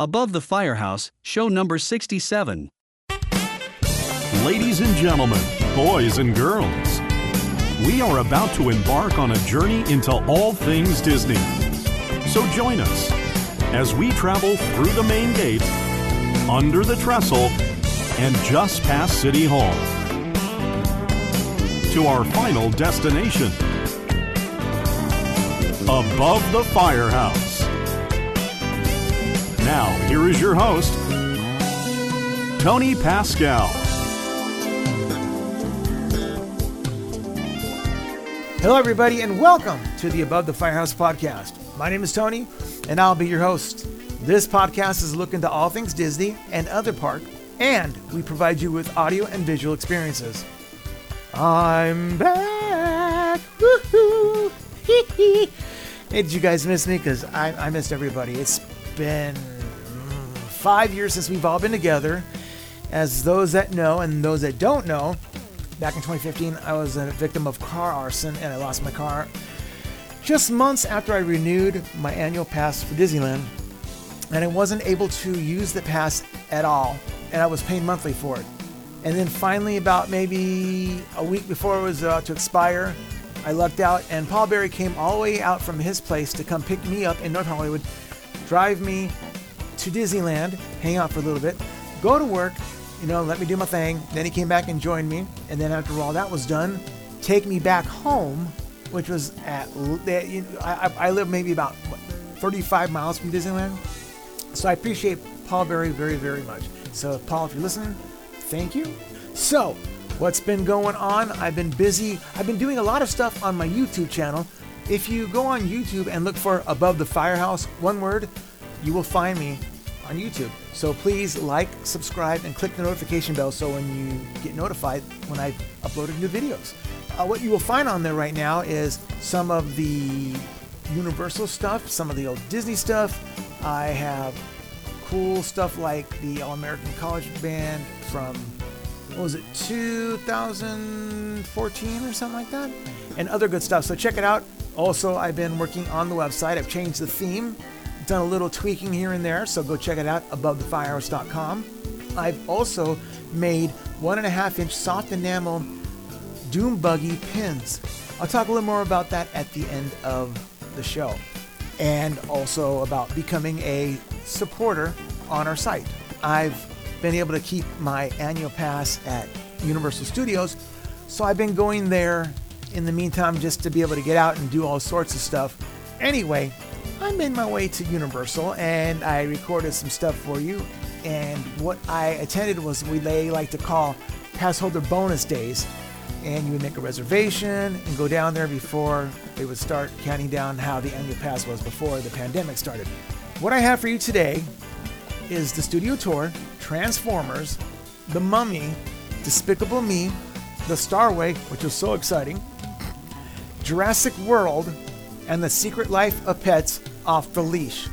Above the Firehouse, show number 67. Ladies and gentlemen, boys and girls, we are about to embark on a journey into all things Disney. So join us as we travel through the main gate, under the trestle, and just past City Hall to our final destination above the firehouse. Now, here is your host, Tony Pascal. Hello, everybody, and welcome to the Above the Firehouse podcast. My name is Tony, and I'll be your host. This podcast is looking to all things Disney and other park, and we provide you with audio and visual experiences. I'm back! Woohoo! Hey, did you guys miss me? Because I, I missed everybody. It's been five years since we've all been together. As those that know and those that don't know, back in 2015, I was a victim of car arson and I lost my car just months after I renewed my annual pass for Disneyland. And I wasn't able to use the pass at all, and I was paying monthly for it. And then finally, about maybe a week before it was about to expire, I lucked out, and Paul Berry came all the way out from his place to come pick me up in North Hollywood, drive me to Disneyland, hang out for a little bit, go to work, you know, let me do my thing. Then he came back and joined me, and then after all that was done, take me back home, which was at you know, I, I live maybe about 35 miles from Disneyland, so I appreciate Paul Berry very very much. So Paul, if you're listening, thank you. So What's been going on? I've been busy. I've been doing a lot of stuff on my YouTube channel. If you go on YouTube and look for Above the Firehouse, one word, you will find me on YouTube. So please like, subscribe, and click the notification bell so when you get notified when I've uploaded new videos. Uh, what you will find on there right now is some of the Universal stuff, some of the old Disney stuff. I have cool stuff like the All American College Band from what was it 2014 or something like that and other good stuff so check it out also i've been working on the website i've changed the theme done a little tweaking here and there so go check it out abovethefirehouse.com i've also made one and a half inch soft enamel doom buggy pins i'll talk a little more about that at the end of the show and also about becoming a supporter on our site i've been able to keep my annual pass at Universal Studios. So I've been going there in the meantime just to be able to get out and do all sorts of stuff. Anyway, I made my way to Universal and I recorded some stuff for you. And what I attended was what they like to call pass holder bonus days. And you would make a reservation and go down there before they would start counting down how the annual pass was before the pandemic started. What I have for you today is the studio tour, Transformers, The Mummy, Despicable Me, The Starway, which was so exciting, Jurassic World, and The Secret Life of Pets off the leash.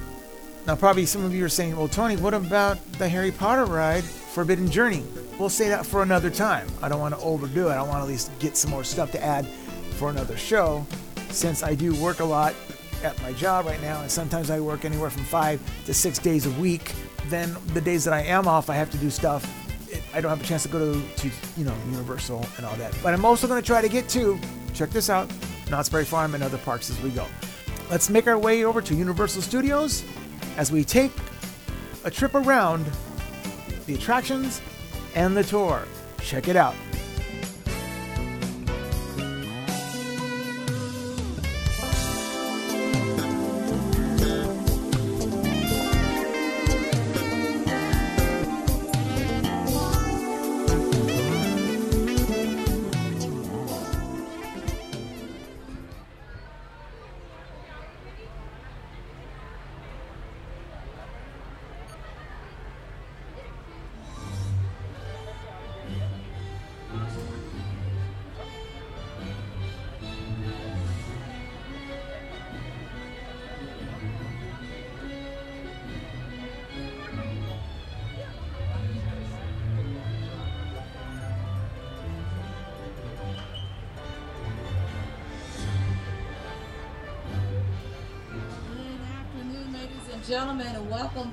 Now, probably some of you are saying, well, Tony, what about the Harry Potter ride, Forbidden Journey? We'll say that for another time. I don't want to overdo it. I want to at least get some more stuff to add for another show since I do work a lot at my job right now, and sometimes I work anywhere from five to six days a week then the days that I am off, I have to do stuff. I don't have a chance to go to, to you know Universal and all that. But I'm also going to try to get to check this out, Knott's Berry Farm and other parks as we go. Let's make our way over to Universal Studios as we take a trip around the attractions and the tour. Check it out.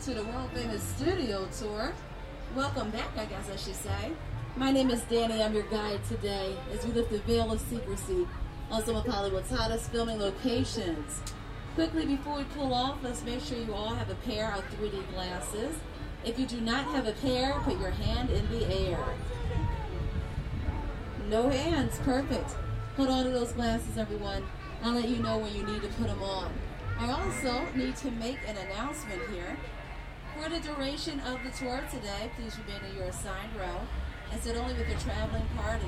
To the world famous studio tour. Welcome back, I guess I should say. My name is Danny. I'm your guide today as we lift the veil of secrecy on some of Hollywood's hottest filming locations. Quickly, before we pull off, let's make sure you all have a pair of 3D glasses. If you do not have a pair, put your hand in the air. No hands, perfect. Hold on to those glasses, everyone. I'll let you know when you need to put them on. I also need to make an announcement here. For the duration of the tour today, please remain in your assigned row and sit only with your traveling party.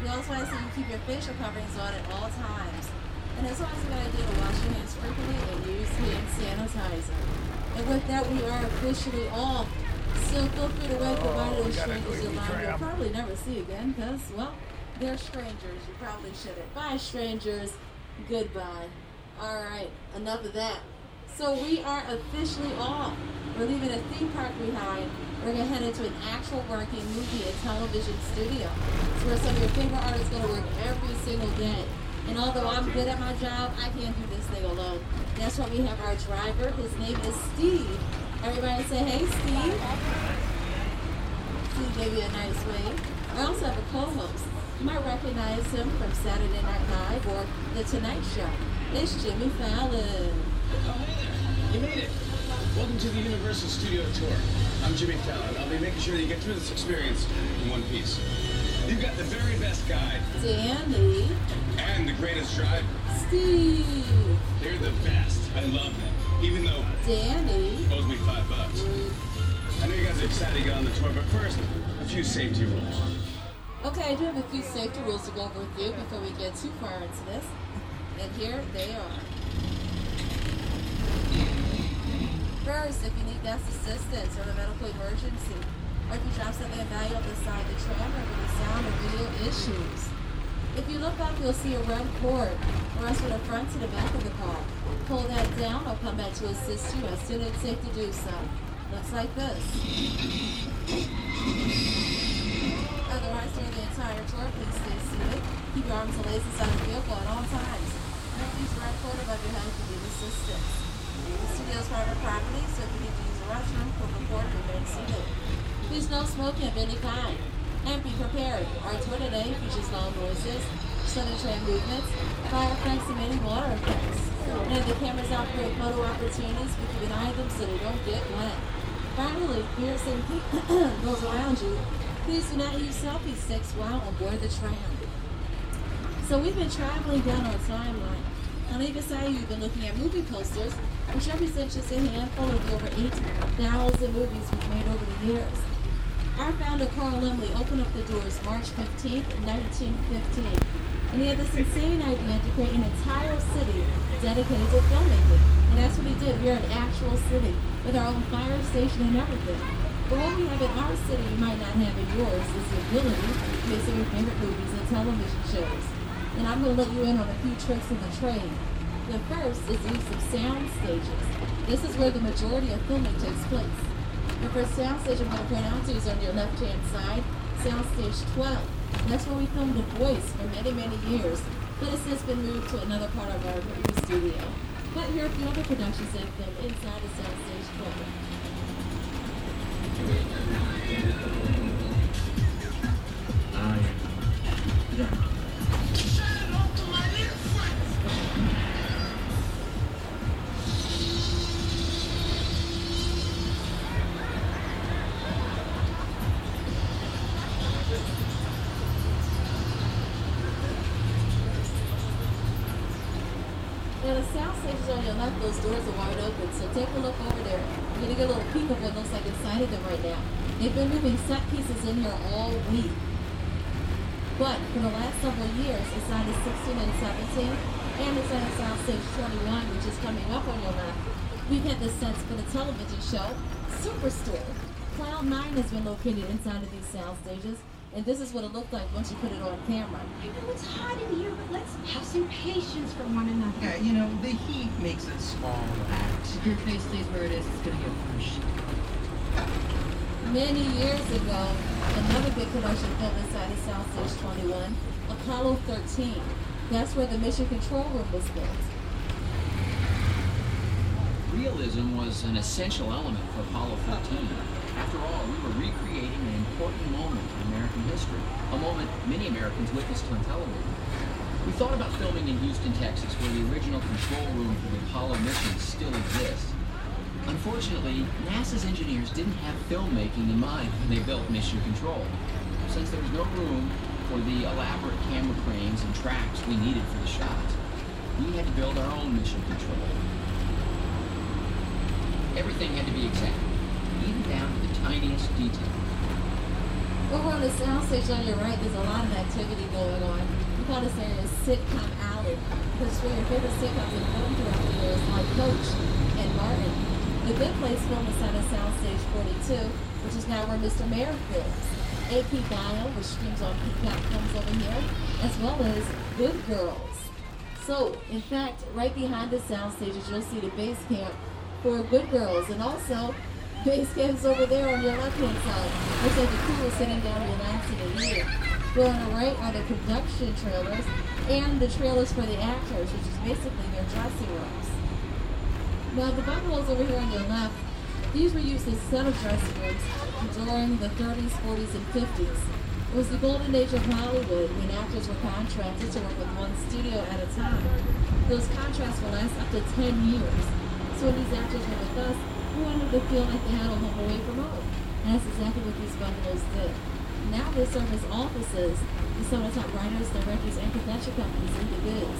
We also ask that you keep your facial coverings on at all times. And it's always a good idea to wash your hands frequently and use hand sanitizer. And with that, we are officially off. So feel free to wave goodbye to those strangers you'll you'll probably never see again because, well, they're strangers. You probably shouldn't. Bye, strangers. Goodbye. All right, enough of that. So we are officially off. We're leaving a theme park behind. We're going to head into an actual working movie and television studio. It's where some of your favorite artists going to work every single day. And although I'm good at my job, I can't do this thing alone. That's why we have our driver. His name is Steve. Everybody say, hey, Steve. Steve gave you a nice wave. I also have a co-host. You might recognize him from Saturday Night Live or The Tonight Show. It's Jimmy Fallon. Oh, hey there. You made it. Welcome to the Universal Studio Tour. I'm Jimmy Fallon. I'll be making sure that you get through this experience in one piece. You've got the very best guide. Danny. And the greatest driver. Steve. They're the best. I love them. Even though Danny owes me five bucks. I know you guys are excited to get on the tour, but first, a few safety rules. Okay, I do have a few safety rules to go over with you before we get too far into this. And here they are. First, if you need guest assistance or a medical emergency, or if you drop something valuable on the the tram or with sound or video issues. If you look up, you'll see a red cord runs from the front to the back of the car. Pull that down, I'll come back to assist you as soon as it's safe to do so. Looks like this. Otherwise, during the entire tour, please stay seated. Keep your arms and legs inside the vehicle at all times. Don't use the right cord above your head if you need assistance. The studio is private property, so if you need to use a restroom, the cord and remain seated. Please no smoking of any kind. And be prepared. Our tour today features loud noises, sudden train movements, fire effects, and many water effects. And if the cameras operate photo opportunities, we keep an eye on them so they don't get wet. Finally, here some goes around you. Please do not use selfie sticks while on board the tram. So we've been traveling down our timeline. On either side, you've been looking at movie posters, which represent just a handful of the over 8,000 movies we've made over the years. Our founder, Carl Laemmle, opened up the doors March 15, 1915, and he had this insane idea to create an entire city dedicated to filmmaking. And that's what he did. We're an actual city with our own fire station and everything. But what we have in our city you might not have in yours is the ability to of your favorite movies and television shows. And I'm going to let you in on a few tricks of the trade. The first is use of sound stages. This is where the majority of filming takes place. The first sound stage I'm going to point out to you is on your left-hand side, sound stage 12. That's where we filmed The Voice for many, many years, but it's since been moved to another part of our studio. But here are a few other productions that filmed inside take a look over there. You're gonna get a little peek of what looks like inside of them right now. They've been moving set pieces in here all week. But for the last several years, inside of 16 and 17, and inside of Sound Stage 21, which is coming up on your left, we've had the sets for the television show, Superstore. Cloud 9 has been located inside of these sound stages, and this is what it looked like once you put it on camera. I know it's hot in here, but let's have some patience for one another. Yeah, you know, the heat makes us all act. If your face stays where it is, it's gonna get worse. Many years ago, another big production filmed inside of Sound Stage 21, Apollo 13. That's where the Mission Control Room was built. Realism was an essential element for Apollo 13. After all, we were recreating an important moment in American history, a moment many Americans witnessed on television. We thought about filming in Houston, Texas, where the original control room for the Apollo mission still exists. Unfortunately, NASA's engineers didn't have filmmaking in mind when they built Mission Control. Since there was no room for the elaborate camera cranes and tracks we needed for the shots, we had to build our own mission control. Everything had to be exact, even down to the tiniest detail. Over on the sound stage on your right, there's a lot of activity going on. Call this area Sitcom Alley, because where your favorite sitcoms and film throughout the years like Coach and Martin. The Good Place film is on Soundstage 42, which is now where Mr. Mayor films. AP Bio, which streams on Peacock, comes over here, as well as Good Girls. So, in fact, right behind the sound stages, you'll see the base camp for Good Girls, and also base camp's over there on your left-hand side. Looks like the crew is sitting down relaxing year. Well, on the right are the production trailers and the trailers for the actors, which is basically their dressing rooms. Now, the bungalows over here on your left, these were used as set of dressing rooms during the 30s, 40s, and 50s. It was the golden age of Hollywood when actors were contracted to work with one studio at a time. Those contracts will last up to 10 years. So when these actors were with us, we wanted to feel like they had a home away from home. And that's exactly what these bungalows did. Now they serve as offices to some of writers, directors, and production companies in the biz.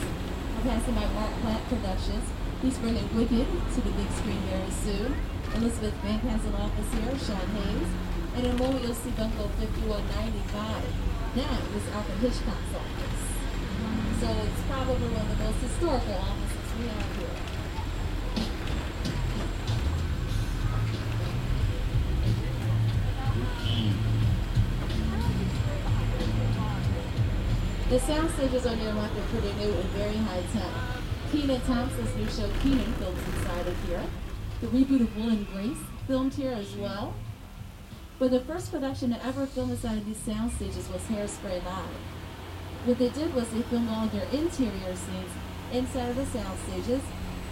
I'm passing by Mark Platt Productions. He's bringing Wicked to the big screen very soon. Elizabeth Bank has an office here, Sean Hayes. And in a moment you'll see Bungalow 5195. That is Alfred Hitchcock's office. So it's probably one of the most historical offices we have here. The sound stages on your left are pretty new and very high tech. Kenan Thompson's new show Kenan films inside of here. The reboot of Will and Grace filmed here as well. But the first production to ever film inside of these sound stages was Hairspray Live. What they did was they filmed all their interior scenes inside of the sound stages.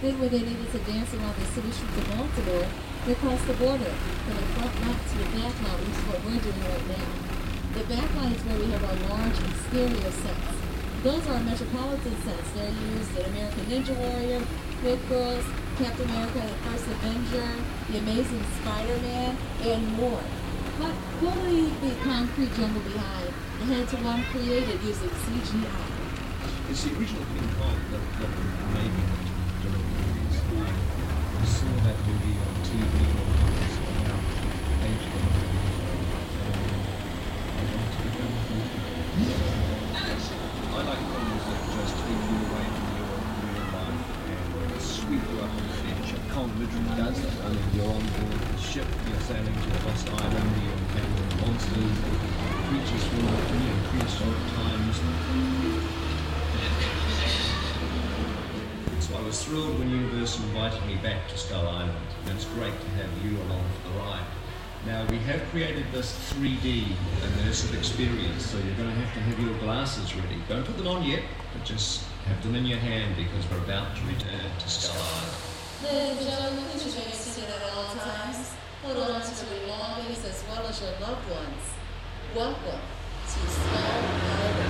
Then when they needed to dance around the city streets of Baltimore, they crossed the border from the front lot to the back lot, which is what we're doing right now. The back lot is where we have our large exterior sets. Those are our metropolitan sets. They're used in American Ninja Warrior, Good Girls, Captain America, The First Avenger, The Amazing Spider-Man, and more. But we'll leave the concrete jungle behind and head to one created using CGI. It's the original King Kong that, that made me movies. I saw that movie on TV does. I mean, you're on board the ship, you're sailing to a lost island, you're encountering monsters, creatures from you know, prehistoric times. So I was thrilled when Universal invited me back to Skull Island, and it's great to have you along for the ride. Now we have created this 3D immersive experience, so you're going to have to have your glasses ready. Don't put them on yet, but just have them in your hand because we're about to return to Skull Island. Ladies and gentlemen, please remain seated at all times. Hold on to your belongings as well as your loved ones. Welcome to Skull Island.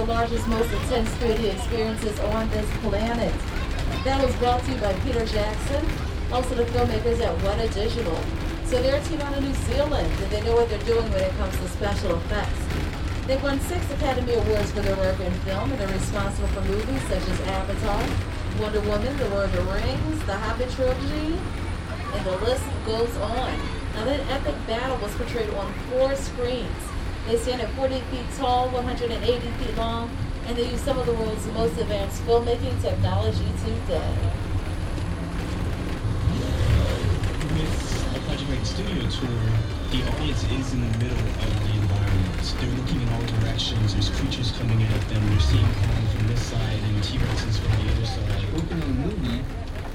The largest, most intense 3D experiences on this planet. That was brought to you by Peter Jackson, also the filmmakers at Weta Digital. So they're a team out of New Zealand, and they know what they're doing when it comes to special effects. They've won six Academy Awards for their work in film, and they're responsible for movies such as Avatar, Wonder Woman, The Lord of the Rings, The Hobbit trilogy, and the list goes on. Now that epic battle was portrayed on four screens. They stand at 40 feet tall, 180 feet long, and they use some of the world's most advanced filmmaking technology today. With a Project Red Studio Tour, the audience is in the middle of the environment. They're looking in all directions. There's creatures coming at them. They're seeing Kong from this side and T-Rexes from the other side. Working on a movie,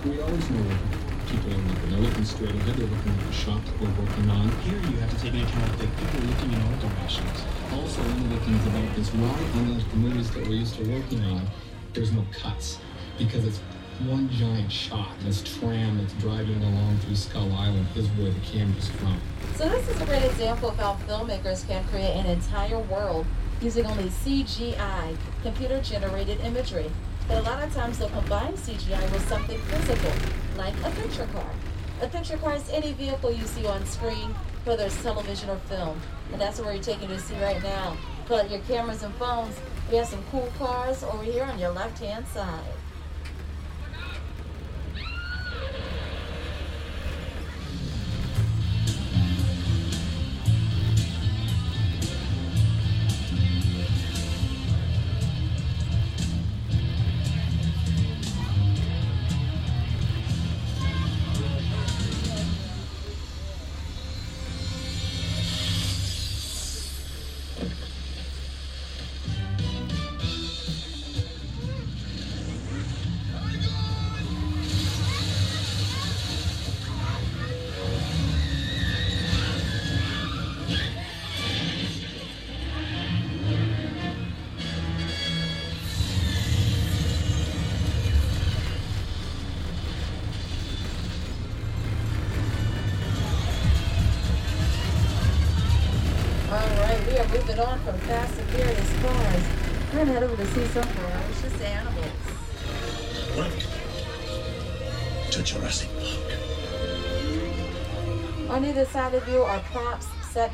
we always know what people are looking. They're looking straight ahead. They're looking at the shot that we're working on. Here you have to take into account that people are looking in all directions. Also, one of the things about this, why unlike the movies that we're used to working on, there's no cuts because it's one giant shot. This tram that's driving along through Skull Island is where the camera's from. So this is a great example of how filmmakers can create an entire world using only CGI, computer-generated imagery. But a lot of times they'll combine CGI with something physical, like a picture car. A picture car is any vehicle you see on screen, whether it's television or film. And that's what we're taking you to see right now. Out your cameras and phones. We have some cool cars over here on your left-hand side.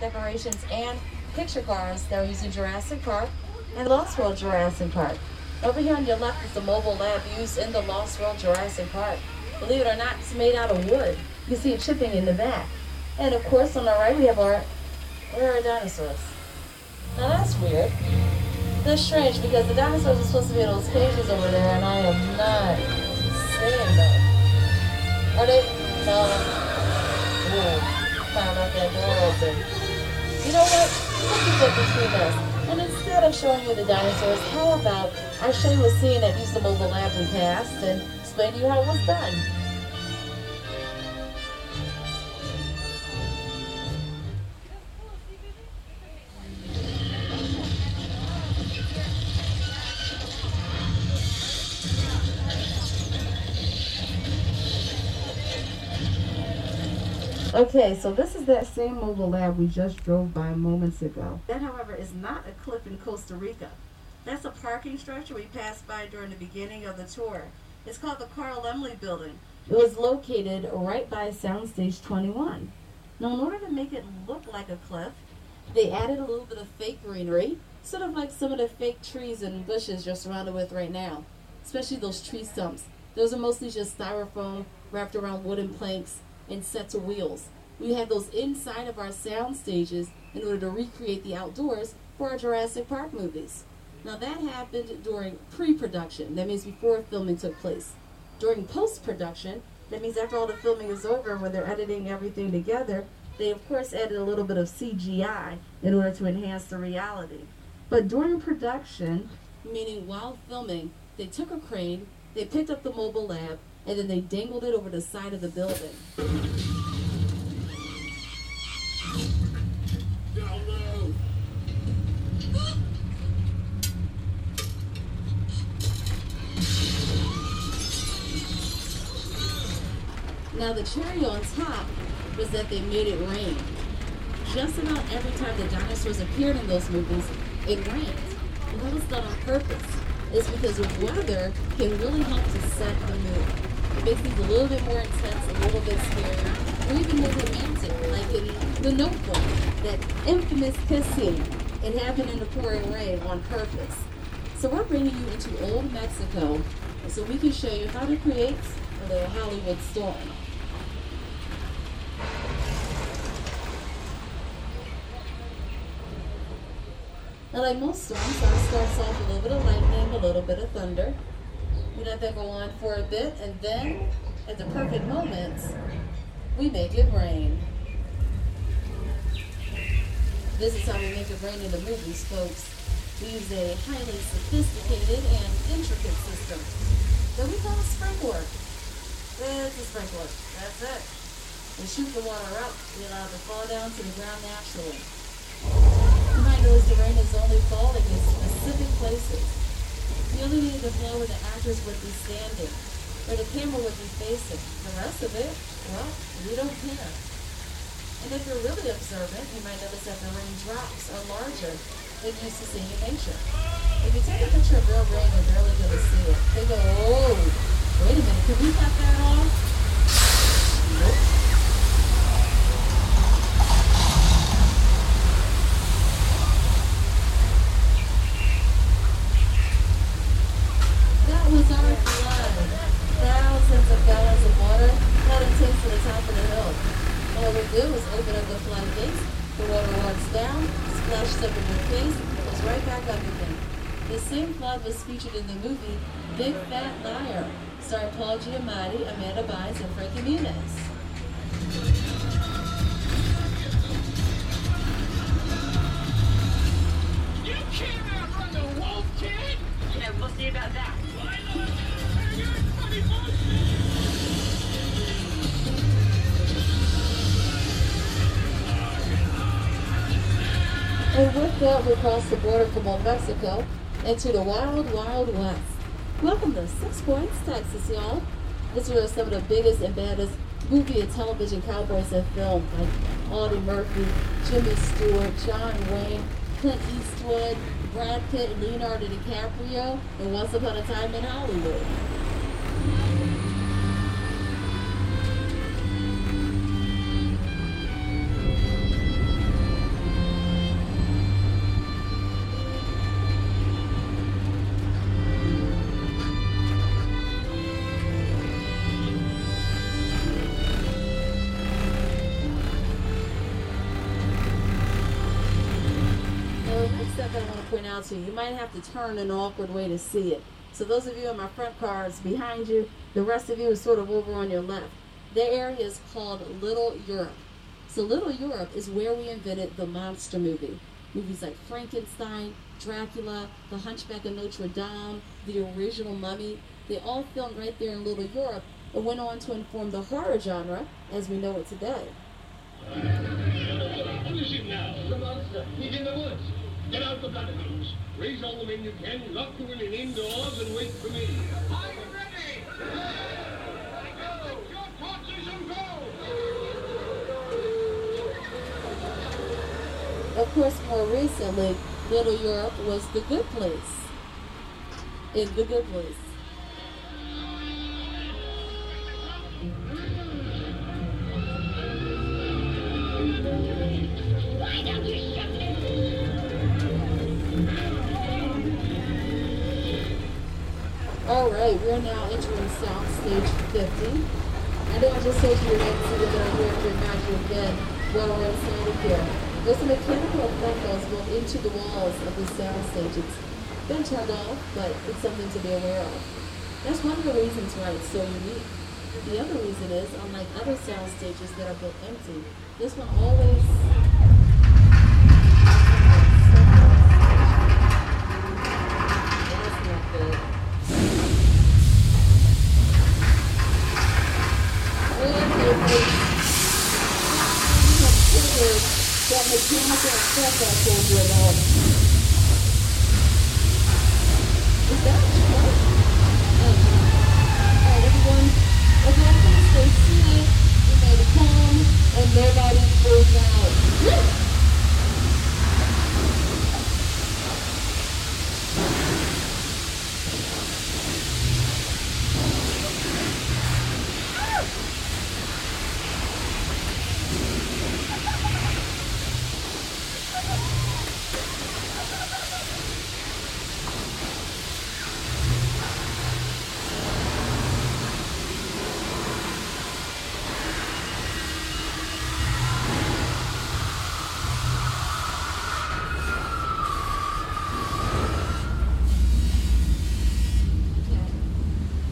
Decorations, and picture cars that are using Jurassic Park and Lost World Jurassic Park. Over here on your left is the mobile lab used in the Lost World Jurassic Park. Believe it or not, it's made out of wood. You see it chipping in the back. And of course, on the right, we have our, where are dinosaurs? Now that's weird. That's strange because the dinosaurs are supposed to be in those cages over there, and I am not seeing them. Are they? No. Ooh, found out that door open. You know what? Keep it between us. And instead of showing you the dinosaurs, how about I show you a scene that used the mobile lab we passed and explain to you how it was done? Okay, so this is that same mobile lab we just drove by moments ago. That, however, is not a cliff in Costa Rica. That's a parking structure we passed by during the beginning of the tour. It's called the Carl Laemmle Building. It was located right by Soundstage 21. Now, in order to make it look like a cliff, they added a little bit of fake greenery, sort of like some of the fake trees and bushes you're surrounded with right now, especially those tree stumps. Those are mostly just styrofoam wrapped around wooden planks and sets of wheels. We had those inside of our sound stages in order to recreate the outdoors for our Jurassic Park movies. Now that happened during pre-production. That means before filming took place. During post-production, that means after all the filming is over, when they're editing everything together, They, of course, added a little bit of CGI in order to enhance the reality. But during production, meaning while filming, they took a crane, they picked up the mobile lab, and then they dangled it over the side of the building. Now the cherry on top was that they made it rain. Just about every time the dinosaurs appeared in those movies, it rained. And that was done on purpose. It's because weather can really help to set the mood. It makes things a little bit more intense, a little bit scary, or even more romantic, like in The Notebook, that infamous kiss scene. It happened in the pouring rain on purpose. So we're bringing you into old Mexico so we can show you how to create a little Hollywood storm. Now, like most storms, ours starts off a little bit of lightning, a little bit of thunder. We let that go on for a bit, and then, at the perfect moments, we make it rain. This is how we make it rain in the movies, folks. We use a highly sophisticated and intricate system that we call a sprinkler. It's a sprinkler. That's it. We shoot the water up, we allow it to fall down to the ground naturally. Notice the rain is only falling in specific places. You only need to flow where the actors would be standing, where the camera would be facing. The rest of it, well, we don't care. And if you're really observant, you might notice that the raindrops are larger than you see in nature. If you take a picture of real rain, you're barely going to see it. They go, oh, wait a minute, can we cut that off? Nope. was our flood. Thousands of gallons of water flooded tanks to the top of the hill. All we do is open up the floodgates, the water runs down, splashes up in your face, goes right back up again. The same flood was featured in the movie Big Fat Liar, starring Paul Giamatti, Amanda Bynes, and Frankie Muniz. You can't outrun the wolf, kid! Yeah, we'll see about that. And with that, we cross the border from Old Mexico into the wild, wild west. Welcome to Six Points, Texas, y'all. This is where some of the biggest and baddest movie and television cowboys have filmed, like Audie Murphy, Jimmy Stewart, John Wayne, Clint Eastwood, Brad Pitt, Leonardo DiCaprio, and Once Upon a Time in Hollywood. To you. Might have to turn an awkward way to see it. So those of you in my front cars behind you, the rest of you is sort of over on your left. The area is called Little Europe. So Little Europe is where we invented the monster movie. Movies like Frankenstein, Dracula, The Hunchback of Notre Dame, the original Mummy, they all filmed right there in Little Europe and went on to inform the horror genre as we know it today. What is it now? The monster. He's in the woods. Get out the bloodhounds. Raise all the men you can, lock the women indoors, and wait for me. Are you ready? Go! Your torches and go! Of course, more recently, Little Europe was the good place. In the good place. Alright, we're now entering Sound Stage 50. I know I just told you you're going to the down here to imagine again while we're inside of here. There's a mechanical effect that's built into the walls of the sound stage. It's been turned off, but it's something to be aware of. That's one of the reasons why it's so unique. The other reason is, unlike other sound stages that are built empty, this one always mechanical effect I told you about. Is that right? Alright, everyone. Everyone please stay seated. Remain calm and nobody freak out.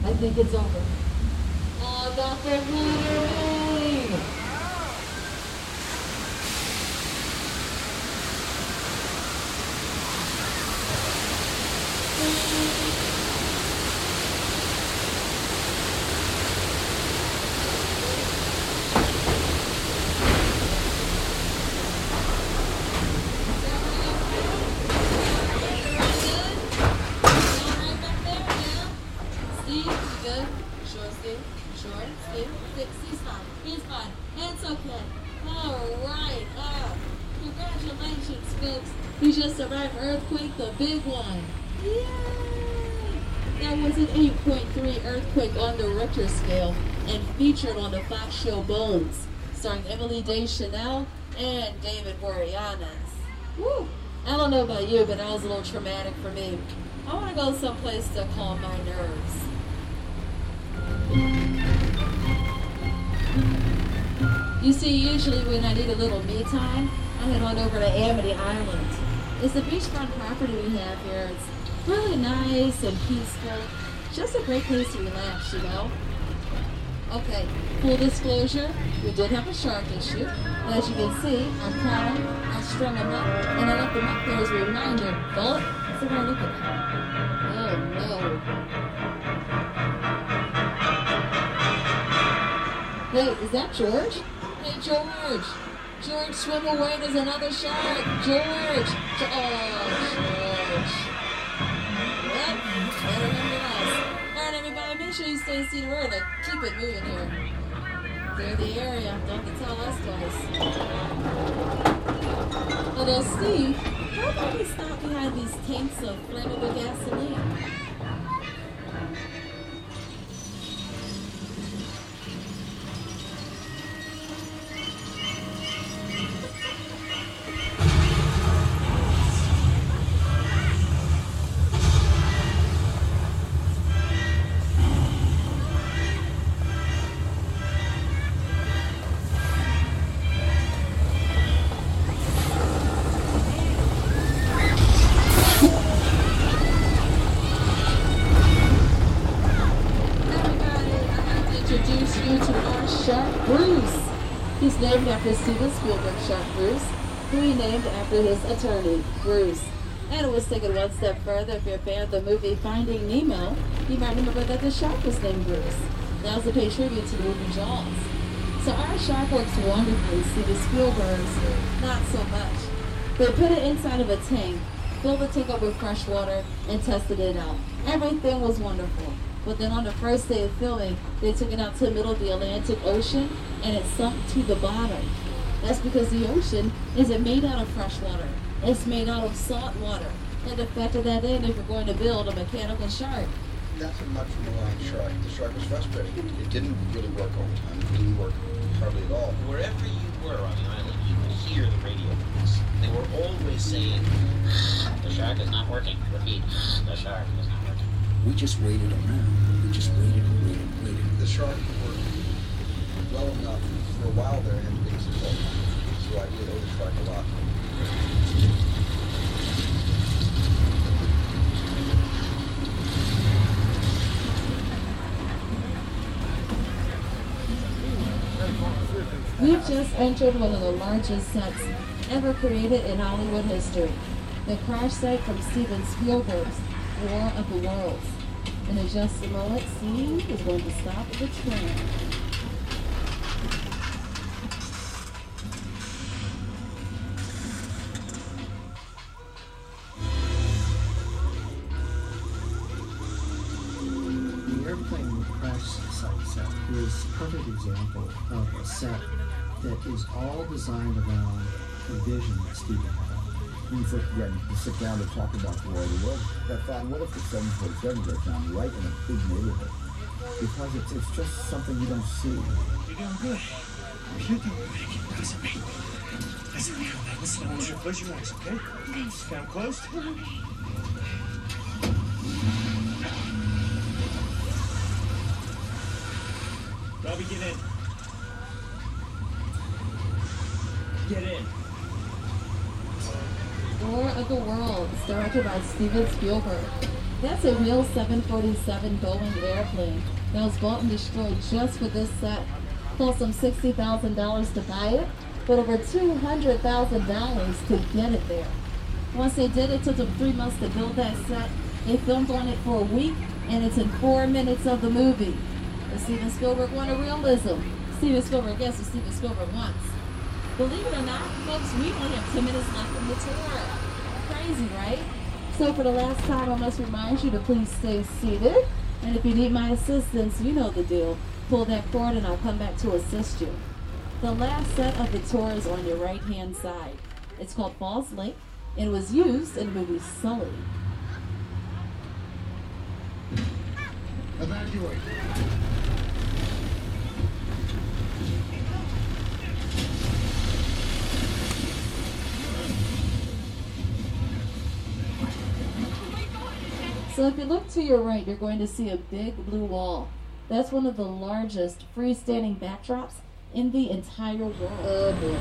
I think it's over. Oh, Dr. Fluttering! Steve, you good? Sure, Steve? Sure, Steve? Steve, Steve's fine. He's fine. It's okay. All right. Uh, congratulations, folks. You just survived Earthquake, the big one. Yay! That was an 8.3 earthquake on the Richter scale and featured on the Fox show Bones, starring Emily Deschanel and David Boreanaz. Woo! I don't know about you, but that was a little traumatic for me. I want to go someplace to calm my nerves. You see, usually when I need a little me time, I head on over to Amity Island. It's a beachfront property we have here. It's really nice and peaceful. Just a great place to relax, you know? Okay, full disclosure, we did have a shark issue. And as you can see, I'm caught him, I strung up, and I left him up there as a reminder. Bullet, so now look at. Oh no. Hey, is that George? Hey, George! George, swim away, there's another shark! George! George! Sure you stay seated early. Keep it moving here. Clear the area. Don't to tell us twice. Although, Steve, how about we stop behind these tanks of flammable gasoline? After Steven Spielberg shark Bruce, who he named after his attorney, Bruce. And it was taken one step further. If you're a fan of the movie Finding Nemo, you might remember that the shark was named Bruce. That was to pay tribute to the movie Jaws. So our shark works wonderfully. Steven Spielberg's not so much. They put it inside of a tank, filled the tank up with fresh water, and tested it out. Everything was wonderful. But then on the first day of filming, they took it out to the middle of the Atlantic Ocean and it sunk to the bottom. That's because the ocean isn't made out of fresh water. It's made out of salt water. And the factor that in if you're going to build a mechanical shark. That's a much maligned shark. The shark was frustrating. It, it didn't really work all the time. It didn't work hardly at all. Wherever you were on the island, you could hear the radio voice. They were always saying, the shark is not working. Repeat, the shark is not working. We just waited around. We just waited and waited and waited. The shark for a while there and things. So I owe the a lot. just entered one of the largest sets ever created in Hollywood history. The crash site from Steven Spielberg's War of the Worlds. And In just a moment, Steve is going to stop the train. Example of a set that is all designed around a vision that Steven had. When you first get to sit down to talk about the war of the world, I thought, what if the 747 goes down right in a big neighborhood? Because it's, it's just something you don't see. You're doing good. You're doing good. Keep pressing me. Listen, listen, I want you to close your eyes, okay? Down close. Robbie, get in. Get in. War of the Worlds, directed by Steven Spielberg. That's a real 747 Boeing airplane that was bought and destroyed just for this set. Cost them $60,000 to buy it, but over $200,000 to get it there. Once they did, it took them three months to build that set. They filmed on it for a week, and it's in four minutes of the movie. Steven Spielberg wanted realism. Steven Spielberg gets what Steven Spielberg wants. Believe it or not, folks, we only have 10 minutes left in the tour. Crazy, right? So for the last time, I must remind you to please stay seated. And if you need my assistance, you know the deal. Pull that cord and I'll come back to assist you. The last set of the tour is on your right-hand side. It's called Falls Lake, and it was used in the movie Sully. Evacuate. So if you look to your right, you're going to see a big blue wall. That's one of the largest freestanding backdrops in the entire world. Oh boy.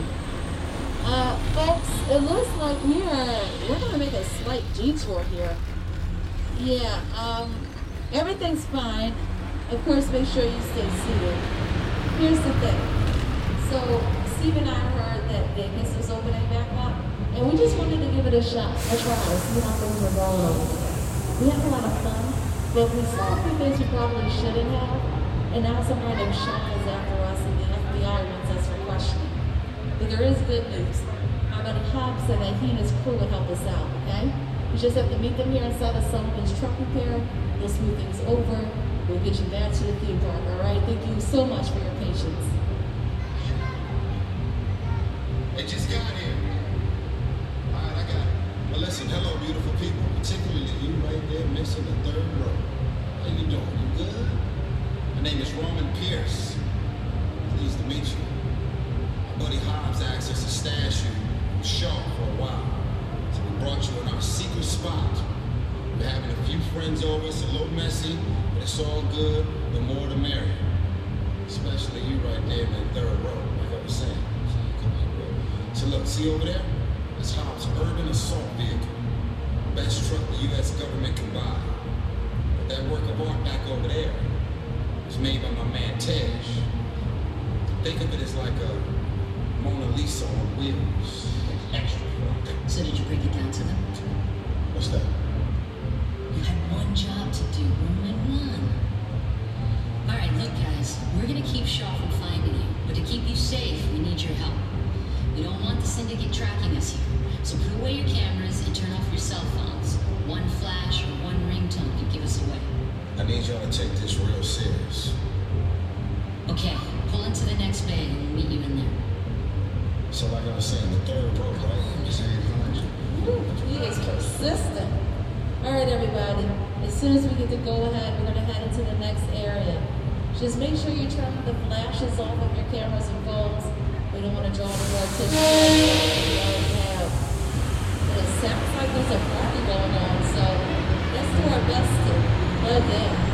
Uh, folks, it looks like we are, we're going to make a slight detour here. Yeah, um, everything's fine. Of course, make sure you stay seated. Here's the thing. So, Steve and I heard that Vegas is opening back up, and we just wanted to give it a shot, a try, see how things are going over there. We had a lot of fun, but we saw a few things we probably shouldn't have, and now some random shot is after us, and the FBI wants us for questioning. But there is good news. Our buddy Hobbs said that he and his crew would help us out, okay? You just have to meet them here inside of Sullivan's truck repair. We'll smooth things over. We'll get you back to the theme park, all right? Thank you so much for your patience. They just got here. All right, I got it. Listen, hello, beautiful people, particularly you right there missing the third row. How you doing? You good? My name is Roman Pierce. Pleased to meet you. My buddy Hobbs asked us to stash you with Shaw for a while. So we brought you in our secret spot. We're having a few friends over. It's a little messy, but it's all good. The more the merrier. Especially you right there in that third row, like I was saying. So look, see over there? That's Hobbs' urban assault vehicle. Best truck the U.S. government can buy. But that work of art back over there was made by my man Tej. Think of it as like a Mona Lisa on wheels. Extra. work. So did you break it down to them? What's that? You had one job to do, Roman, syndicate tracking us here, so put away your cameras and turn off your cell phones. One flash or one ringtone could give us away. I need y'all to take this real serious. Okay, pull into the next bay and we'll meet you in there. So like I was saying, the third row, right? Ooh, he is persistent. All right, everybody. As soon as we get the go ahead, we're going to head into the next area. Just make sure you turn the flashes off of your cameras and phones. We don't want to draw any more attention. We already have. But it sounds like there's a party going on, so let's do our best to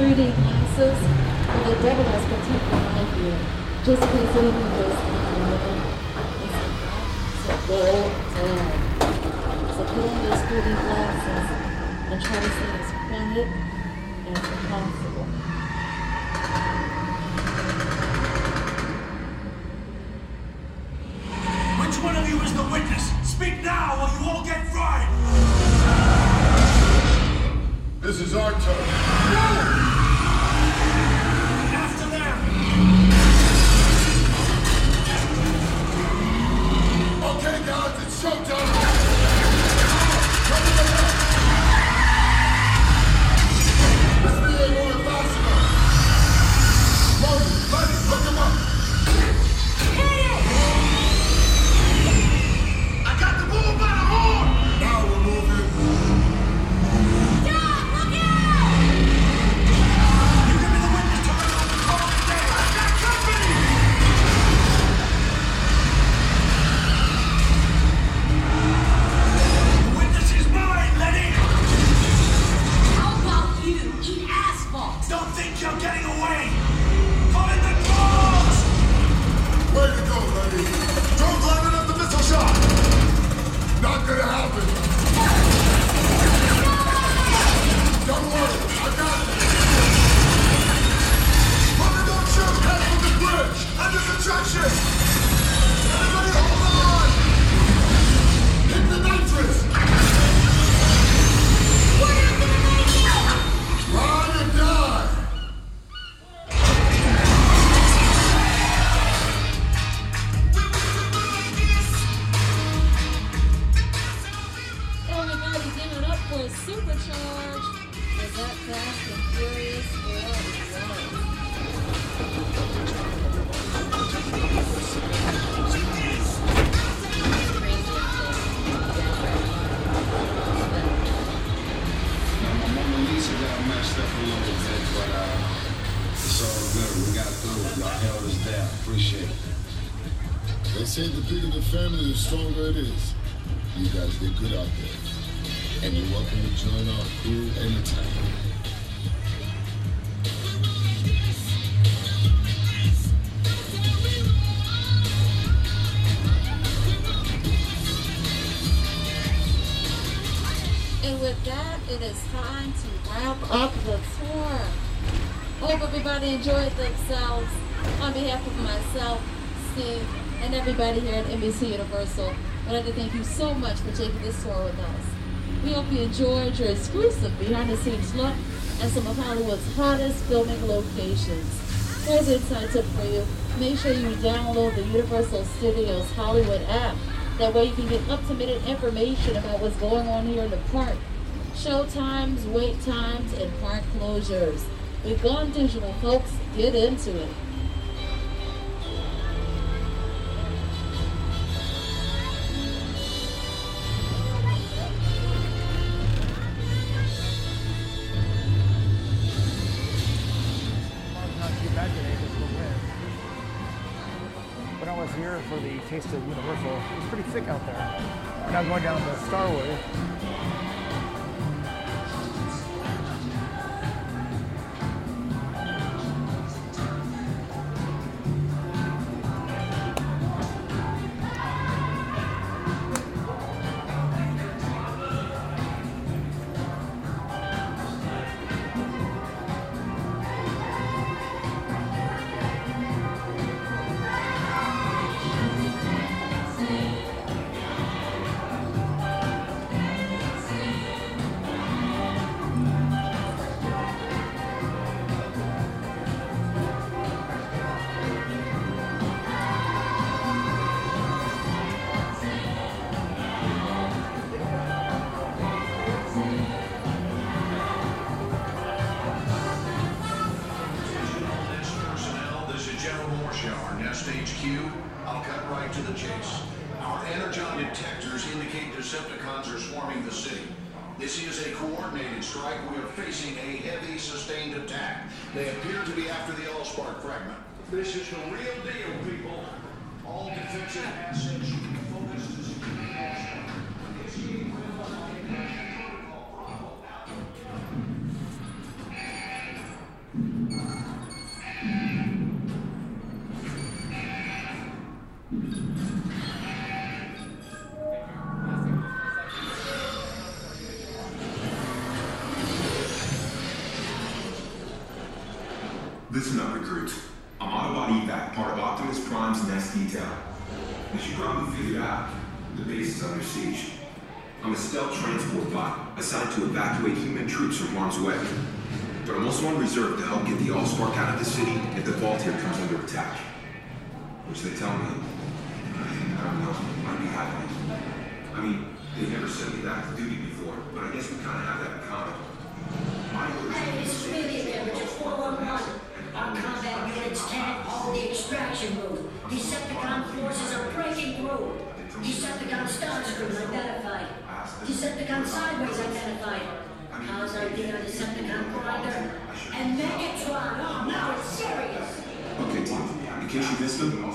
3D glasses, but the devil has protected my ear. Just please let me just so gold down. Um, so put on those 3D glasses and try to see as planet as possible. Steve, and everybody here at NBC Universal. I'd like to thank you so much for taking this tour with us. We hope you enjoyed your exclusive behind-the-scenes look at some of Hollywood's hottest filming locations. Here's an inside tip for you. Make sure you download the Universal Studios Hollywood app. That way you can get up-to-minute information about what's going on here in the park. Show times, wait times, and park closures. We've gone digital, folks. Get into it. Taste of Universal, it was pretty thick out there. Now going down the Starwood.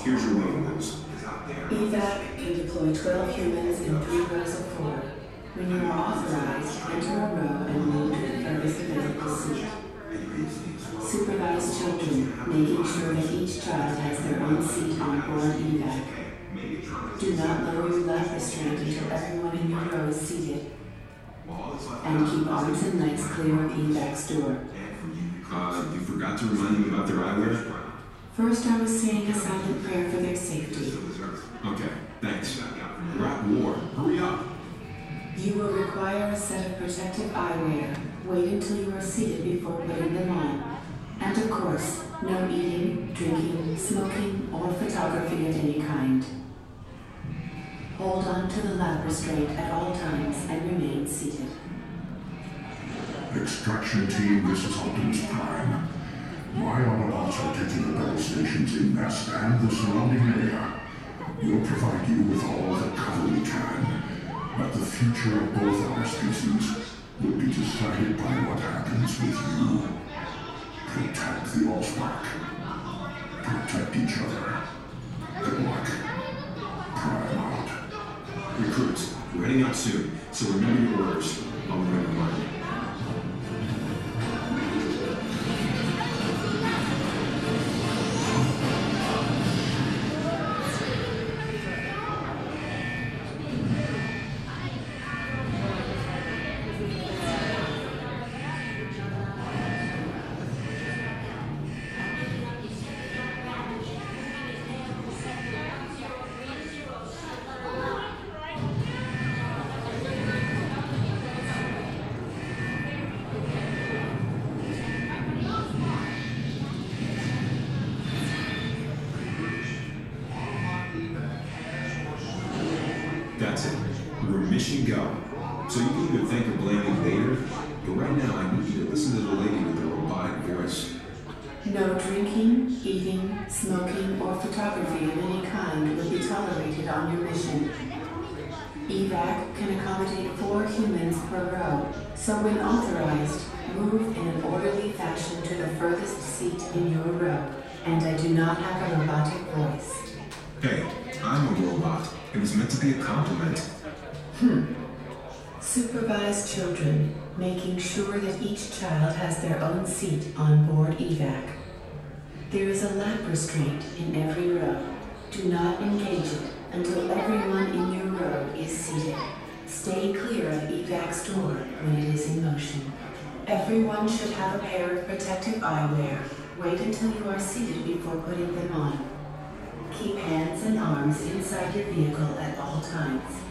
Missed them, here's your waiting. EVAC can deploy 12 humans in three rows of four. When you are authorized, enter a row and move to the furthest available seat. Supervise children, making sure that each child has their own seat on board EVAC. Do not lower your left restraint until everyone in your row is seated. And keep arms and legs clear of EVAC's door. Uh, you forgot to remind them about their eyewear? First, I was saying a silent prayer for their safety. Okay, thanks. We're at war. Hurry up. You will require a set of protective eyewear. Wait until you are seated before putting them on. And of course, no eating, drinking, smoking, or photography of any kind. Hold on to the lap restraint at all times and remain seated. Extraction team, this is Optimus Prime. My Autobots are taking the battle stations in Nest and the surrounding area. We'll provide you with all the cover we can, but the future of both our species will be decided by what happens with you. Protect the Allspark. Protect each other. Good luck. Prime out. Recruits, we're heading out soon, so remember your orders. I'll remember mine. Hmm. Supervise children, making sure that each child has their own seat on board EVAC. There is a lap restraint in every row. Do not engage it until everyone in your row is seated. Stay clear of EVAC's door when it is in motion. Everyone should have a pair of protective eyewear. Wait until you are seated before putting them on. Keep hands and arms inside your vehicle at all times.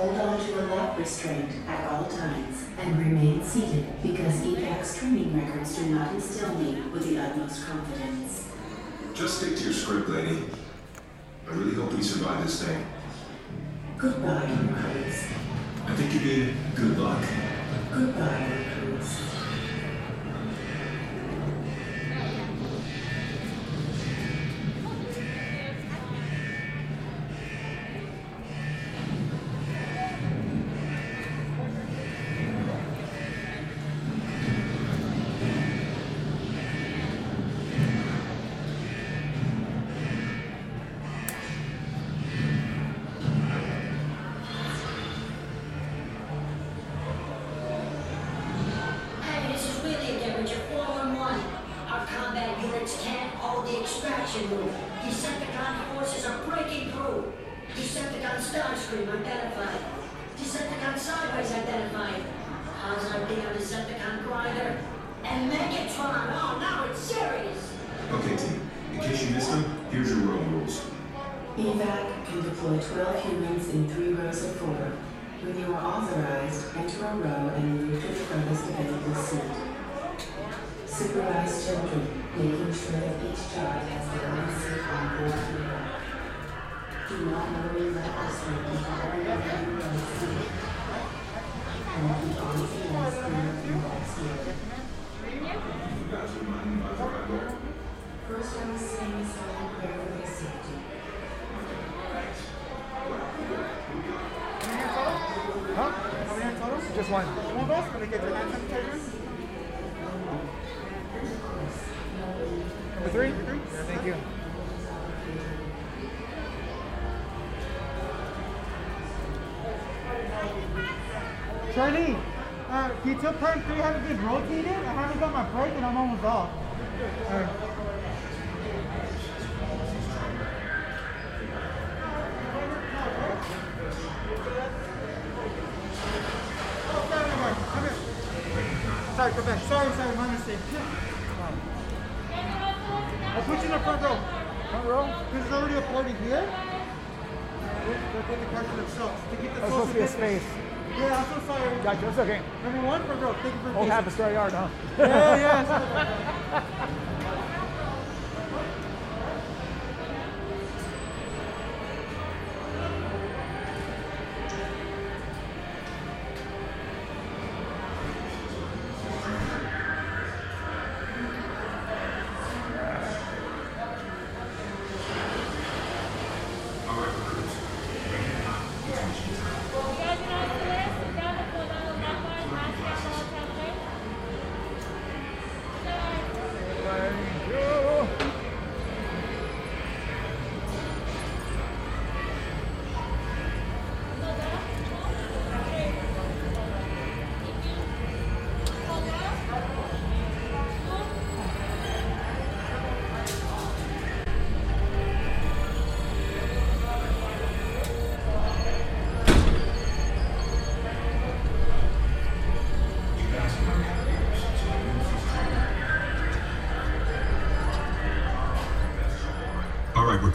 Hold on to a lap restraint at all times and remain seated because EVAC's training records do not instill me with the utmost confidence. Just stick to your script, lady. I really hope we survive this thing. Goodbye, recruits. I think you mean good luck. Goodbye, part three haven't been rotated. I haven't got my break and I'm almost off. Oh, sorry, Mark. Come here. Sorry, go back. Sorry, sorry, my mistake. I'll put you in the front row. Front row? Because it's already a party here. They'll take the car themselves. To keep the social supposed to be a distance. space. Yeah, I'm so sorry. Gotcha, that's okay. Number one, front row. Thank you for Whole half a square yard, huh? Yeah, yeah.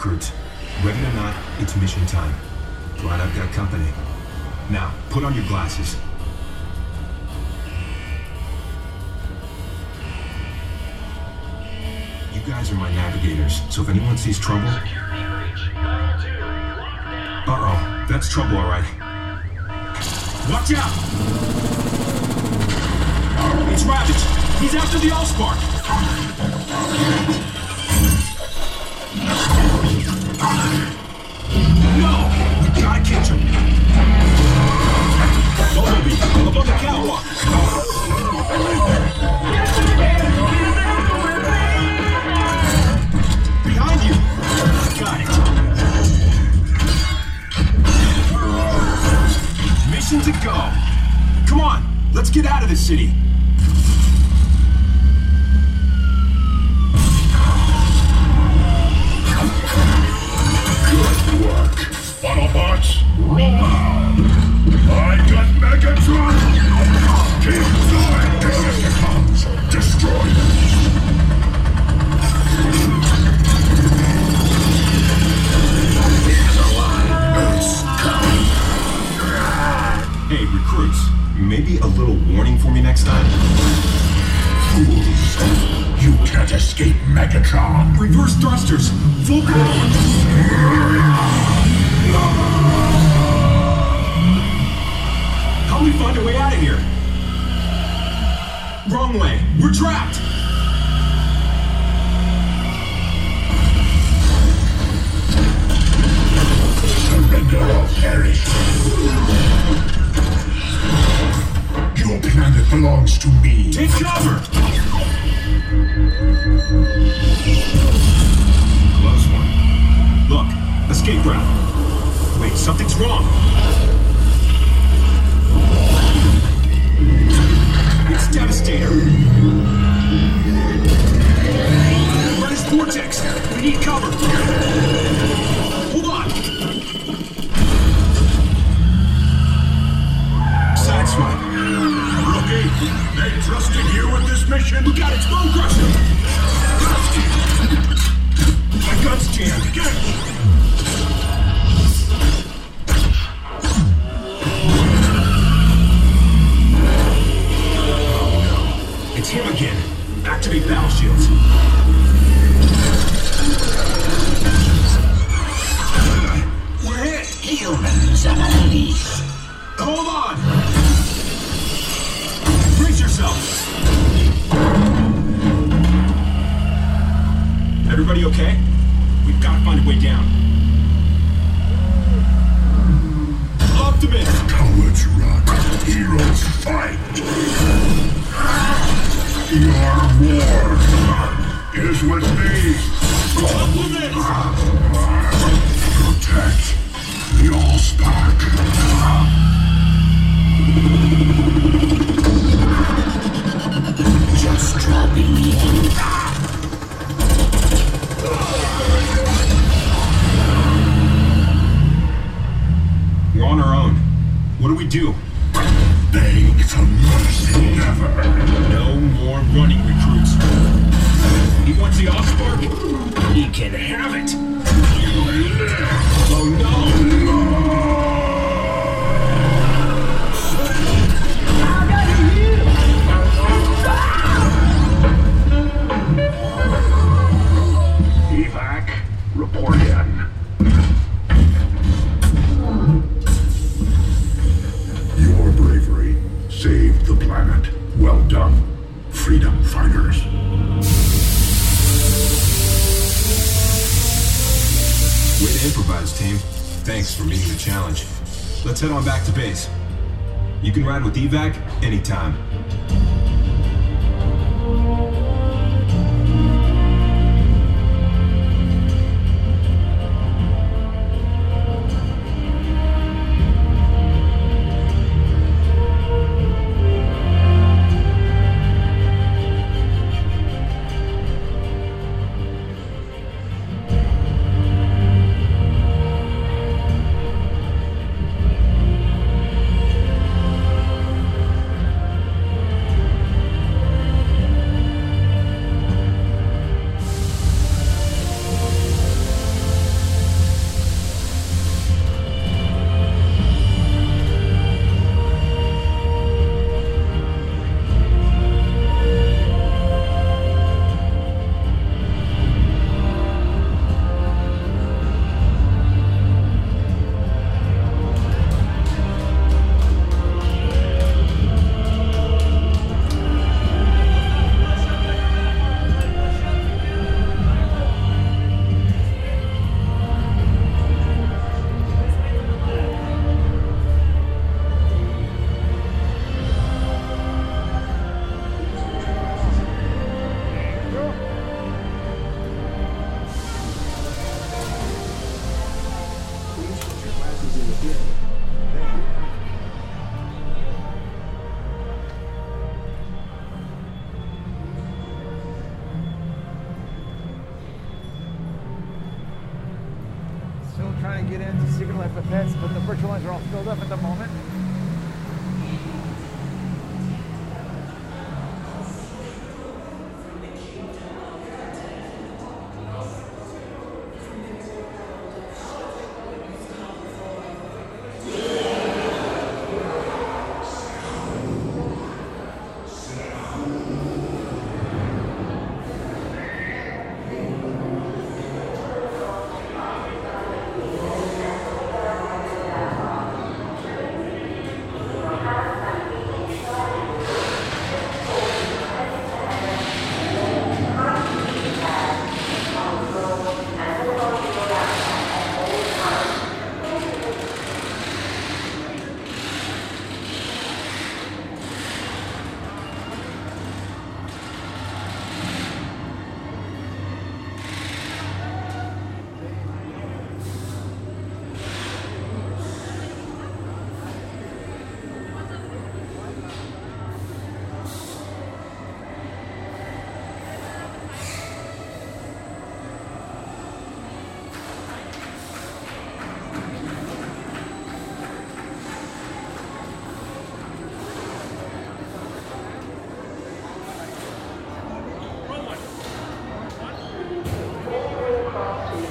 recruits. Ready or not, it's mission time. Glad I've got company. Now, put on your glasses. You guys are my navigators, so if anyone sees trouble... Uh-oh, that's trouble, all right. Watch out! Oh, it's Ravage! He's after the Allspark! Wrong way. We're trapped. Surrender or perish. Your planet belongs to me. Take cover! Close one. Look, escape route. Wait, something's wrong. Devastator. Let us vortex. We need cover. Hold on. Sideswipe. Rookie, they trusted you with this mission. We got its Bonecrusher. Guns jammed. Guns jammed. Get it.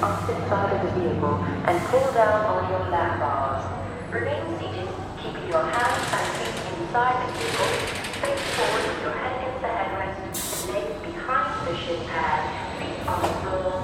off side of the vehicle and pull down on your lap bars. Remain seated, keeping your hands and feet inside the vehicle. Face forward with your head against the headrest, legs behind the shin pad, feet on the floor.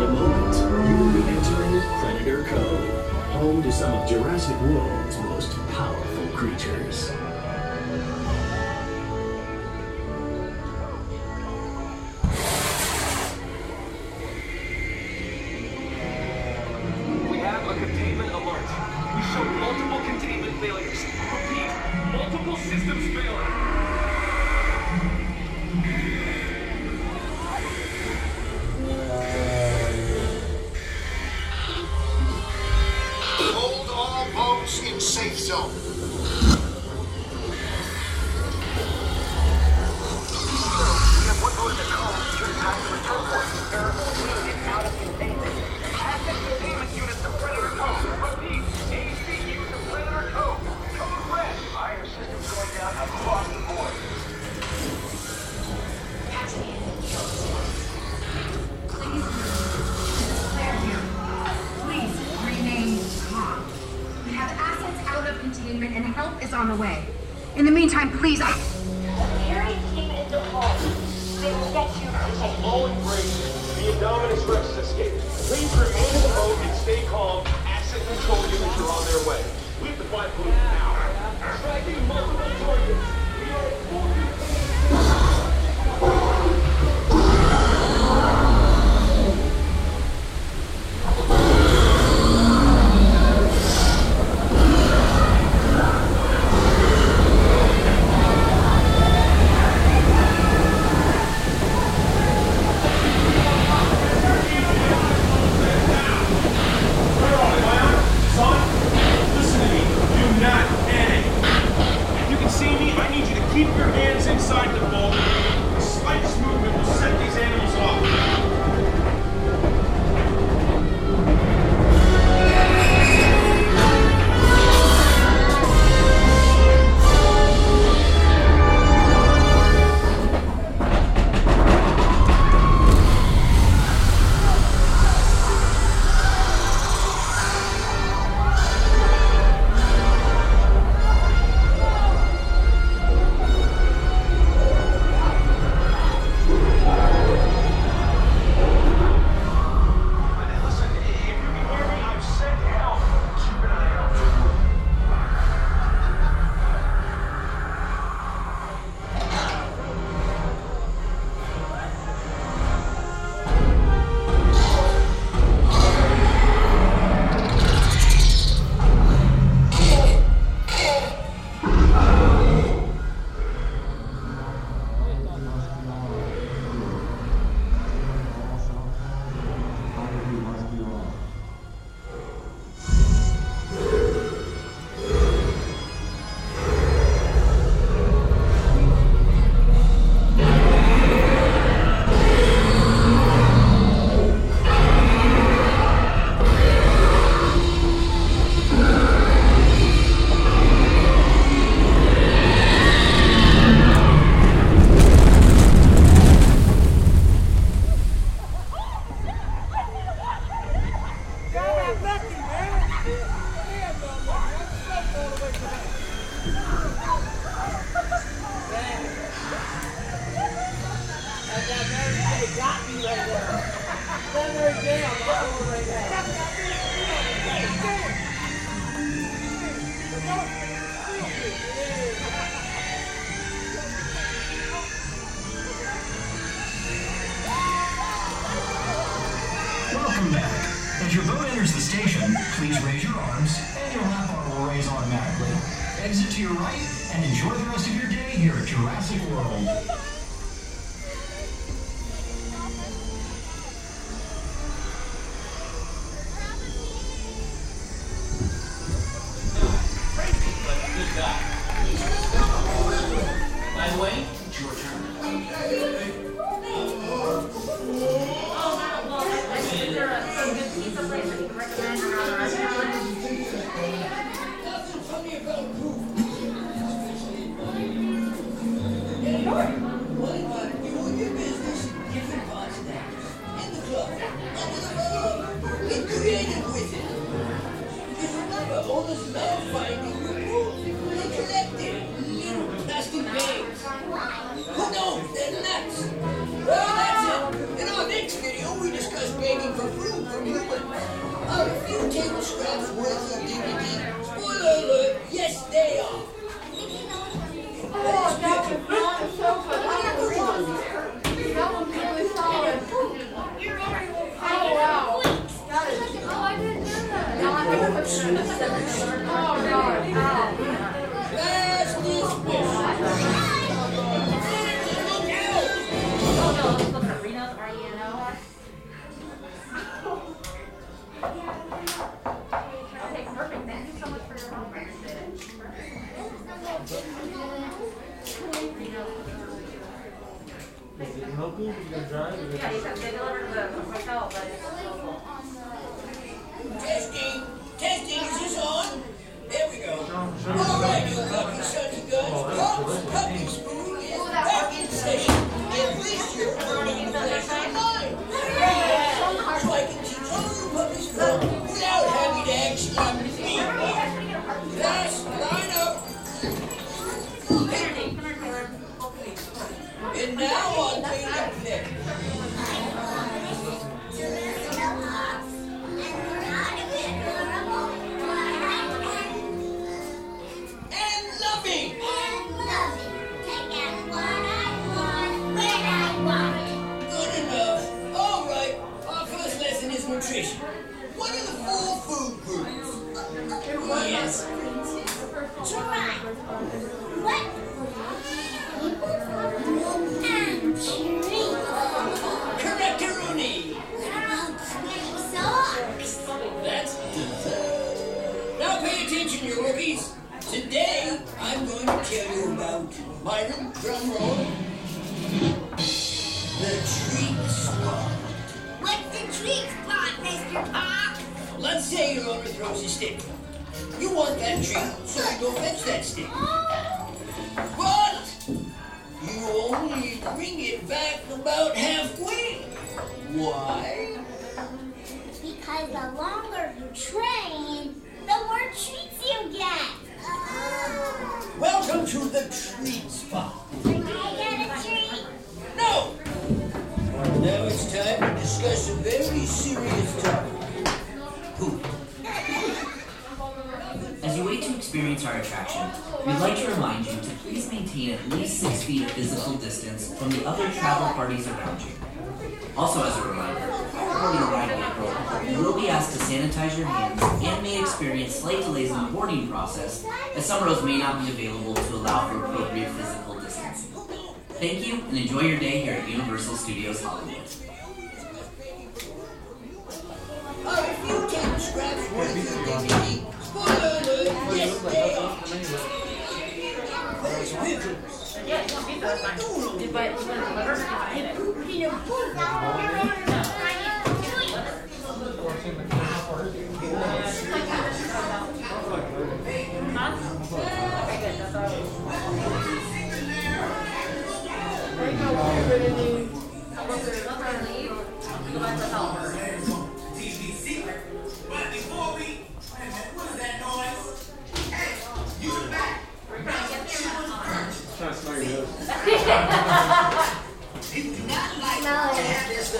In a moment, you will be entering Predator Cove, home to some of Jurassic World's most powerful creatures.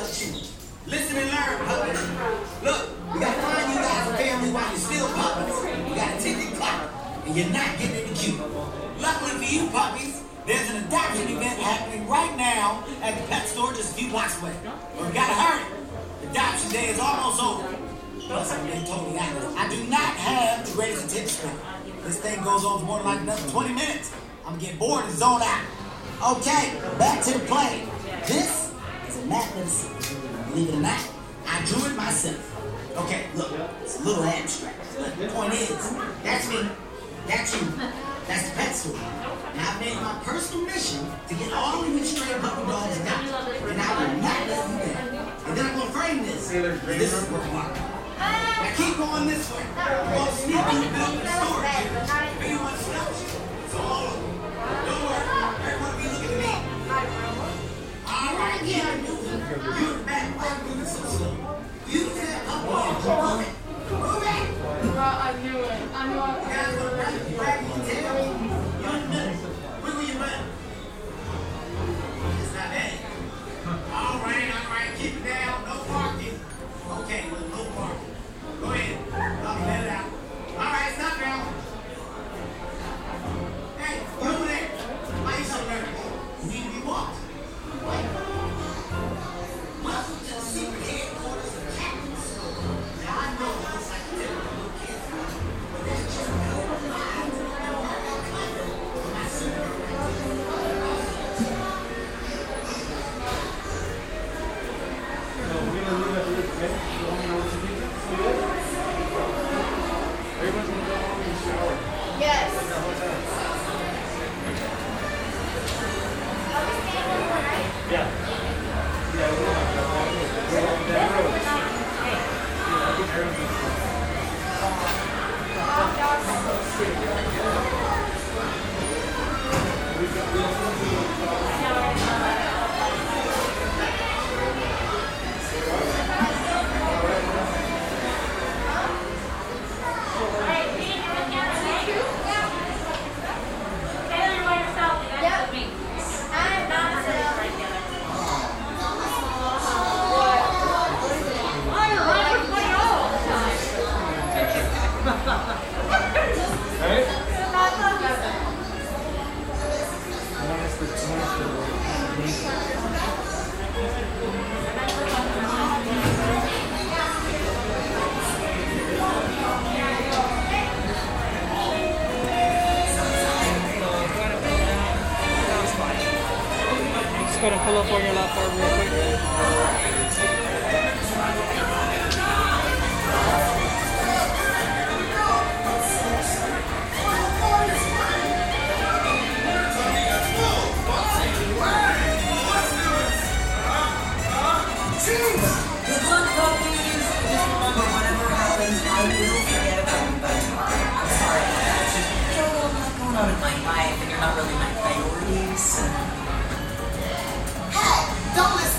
Listen and learn, puppies. Look, we gotta find you guys a family while you're still puppies. You gotta tick the clock, and you're not getting in the queue. Luckily for you puppies, there's an adoption event happening right now at the pet store just a few blocks away. But we gotta hurry. Adoption day is almost over. Plus, I'm being totally honest. I do not have the greatest attention span. This thing goes on for more than like another 20 minutes. I'm gonna get bored and zone out. Okay, back to the plane. This is a map of the city. Believe it or not, I drew it myself. Okay, look, it's a little abstract. But the point is, that's me, that's you, that's the pet store. Now I've made my personal mission to get all of these stray puppy dogs adopted. And I will not let you down. And then I'm gonna frame this. And This is worth mark. Now keep going this way. We're gonna sneak in the building storage here. Anyone stops you. So all of them. Don't worry. You. It. It. I knew it. I knew I You gonna wrap your just gonna pull up on your laptop real quick.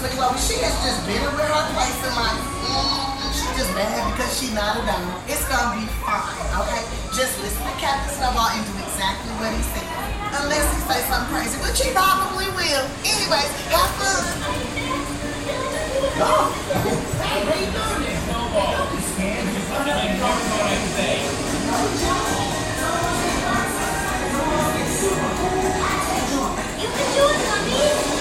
Honestly, well, she has just been with her place in life. Mm, She's just mad because she not a dime. It's gonna be fine, okay? Just listen to Captain Snowball and do exactly what he said. Unless he say something crazy, which he probably will. Anyways, have fun. Oh, hey, how you doing there, Snowball? You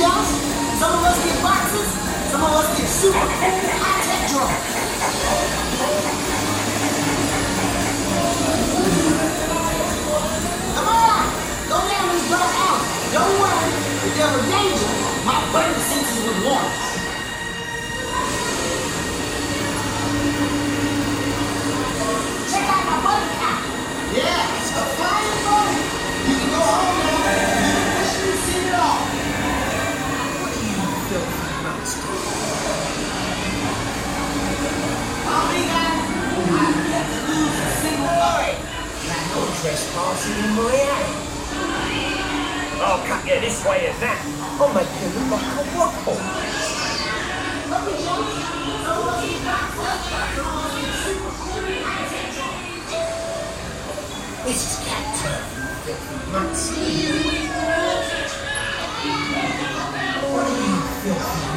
Josh. Some of us get boxes. Some of us get super high-tech. Come on! Go. Don't worry. If there danger, my burning senses would warn. Check out my buddy cap. Yeah, it's a flying boat. You can go home now. You officially seen it all. What are you filthy monster? Follow me, guys. I've yet to lose a single eye. Got no trespassing in my alley. Oh, cut yeah, this way and that. Oh my goodness, like a waffle. Is cat turf, is filthy monster. What are you filthy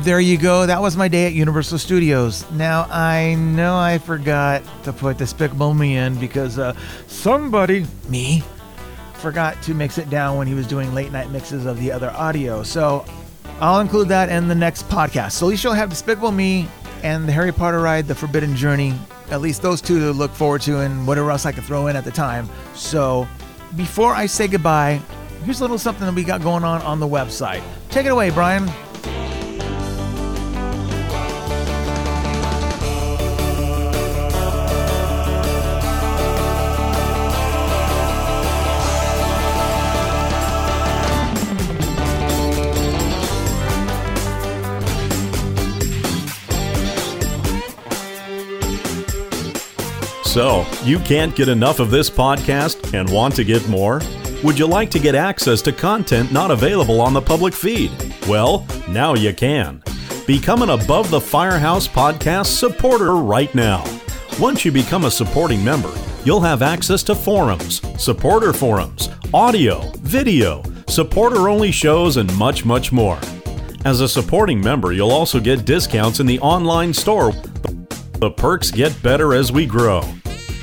There you go. That was my day at Universal Studios. Now, I know I forgot to put Despicable Me in because uh, somebody, me, forgot to mix it down when he was doing late night mixes of the other audio. So I'll include that in the next podcast. So at least you'll have Despicable Me and the Harry Potter ride, The Forbidden Journey. At least those two to look forward to and whatever else I could throw in at the time. So before I say goodbye, here's a little something that we got going on on the website. Take it away, Brian. So, you can't get enough of this podcast and want to get more? Would you like to get access to content not available on the public feed? Well, now you can. Become an Above the Firehouse podcast supporter right now. Once you become a supporting member, you'll have access to forums, supporter forums, audio, video, supporter only shows, and much, much more. As a supporting member, you'll also get discounts in the online store. The perks get better as we grow.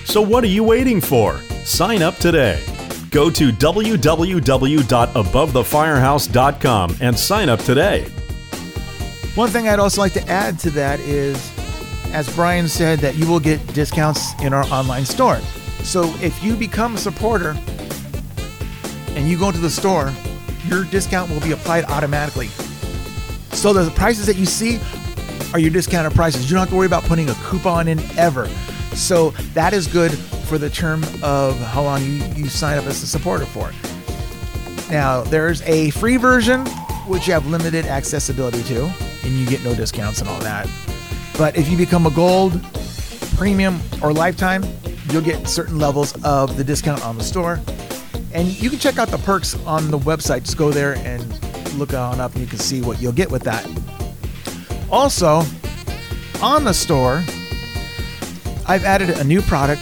So, what are you waiting for? Sign up today. Go to www.abovethefirehouse.com and sign up today. One thing I'd also like to add to that is, as Brian said, that you will get discounts in our online store. So if you become a supporter and you go to the store, your discount will be applied automatically. So the prices that you see are your discounted prices. You don't have to worry about putting a coupon in ever. So that is good for the term of how long you, you sign up as a supporter for. Now, there's a free version, which you have limited accessibility to, and you get no discounts and all that. But if you become a gold, premium, or lifetime, you'll get certain levels of the discount on the store. And you can check out the perks on the website. Just go there and look on up, and you can see what you'll get with that. Also, on the store, I've added a new product.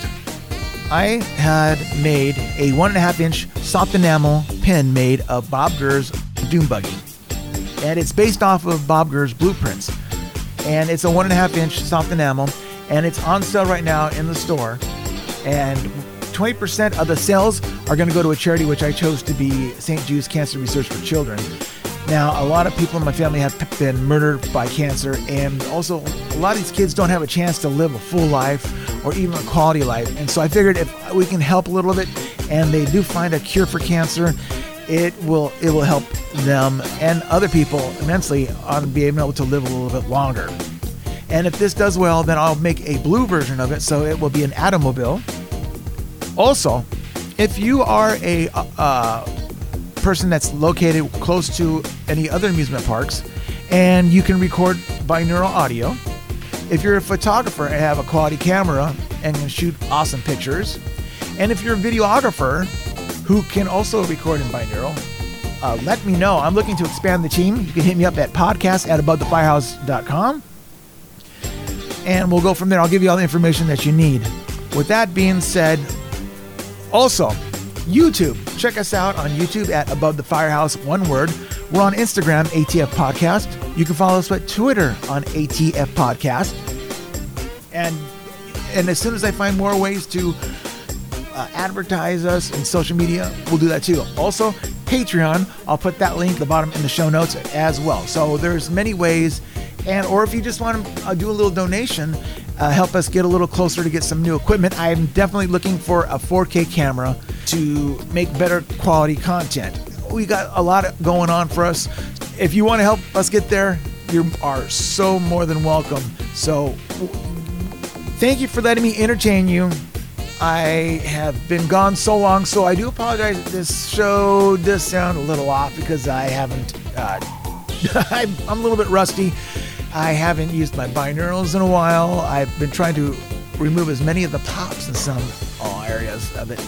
I had made a one and a half inch soft enamel pin made of Bob Gurr's Doom Buggy. And it's based off of Bob Gurr's blueprints. And it's a one and a half inch soft enamel. And it's on sale right now in the store. And 20% of the sales are going to go to a charity which I chose to be St. Jude's Cancer Research for Children. Now, a lot of people in my family have been murdered by cancer, and also a lot of these kids don't have a chance to live a full life or even a quality life. And so I figured if we can help a little bit, and they do find a cure for cancer, it will it will help them and other people immensely on being able to live a little bit longer. And if this does well, then I'll make a blue version of it, so it will be an Atomobile. Also, if you are a uh, person that's located close to any other amusement parks and you can record binaural audio, if you're a photographer and have a quality camera and can shoot awesome pictures, and if you're a videographer who can also record in binaural, uh, let me know. I'm looking to expand the team. You can hit me up at podcast at abovethefirehouse.com and we'll go from there. I'll give you all the information that you need. With that being said, also, YouTube. Check us out on YouTube at Above the Firehouse, one word. We're on Instagram, ATF Podcast. You can follow us at Twitter on ATF Podcast. And and as soon as I find more ways to uh, advertise us in social media, we'll do that too. Also, Patreon. I'll put that link at the bottom in the show notes as well. So there's many ways, and or if you just want to uh, do a little donation, uh, help us get a little closer to get some new equipment. I am definitely looking for a 4K camera to make better quality content. We got a lot going on for us. If you want to help us get there, you are so more than welcome. So thank you for letting me entertain you. I have been gone so long, so I do apologize this show does sound a little off because I haven't, uh, I'm, I'm a little bit rusty. I haven't used my binaurals in a while. I've been trying to remove as many of the pops in some areas of it.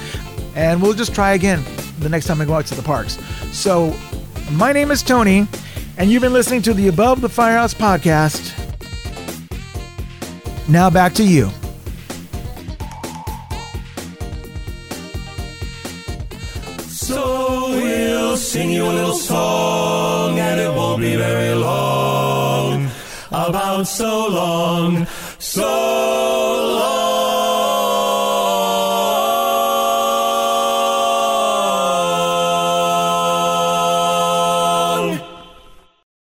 And we'll just try again the next time I go out to the parks. So, my name is Tony, and you've been listening to the Above the Firehouse podcast. Now back to you. So we'll sing you a little song, and it won't be very long about so long, so long.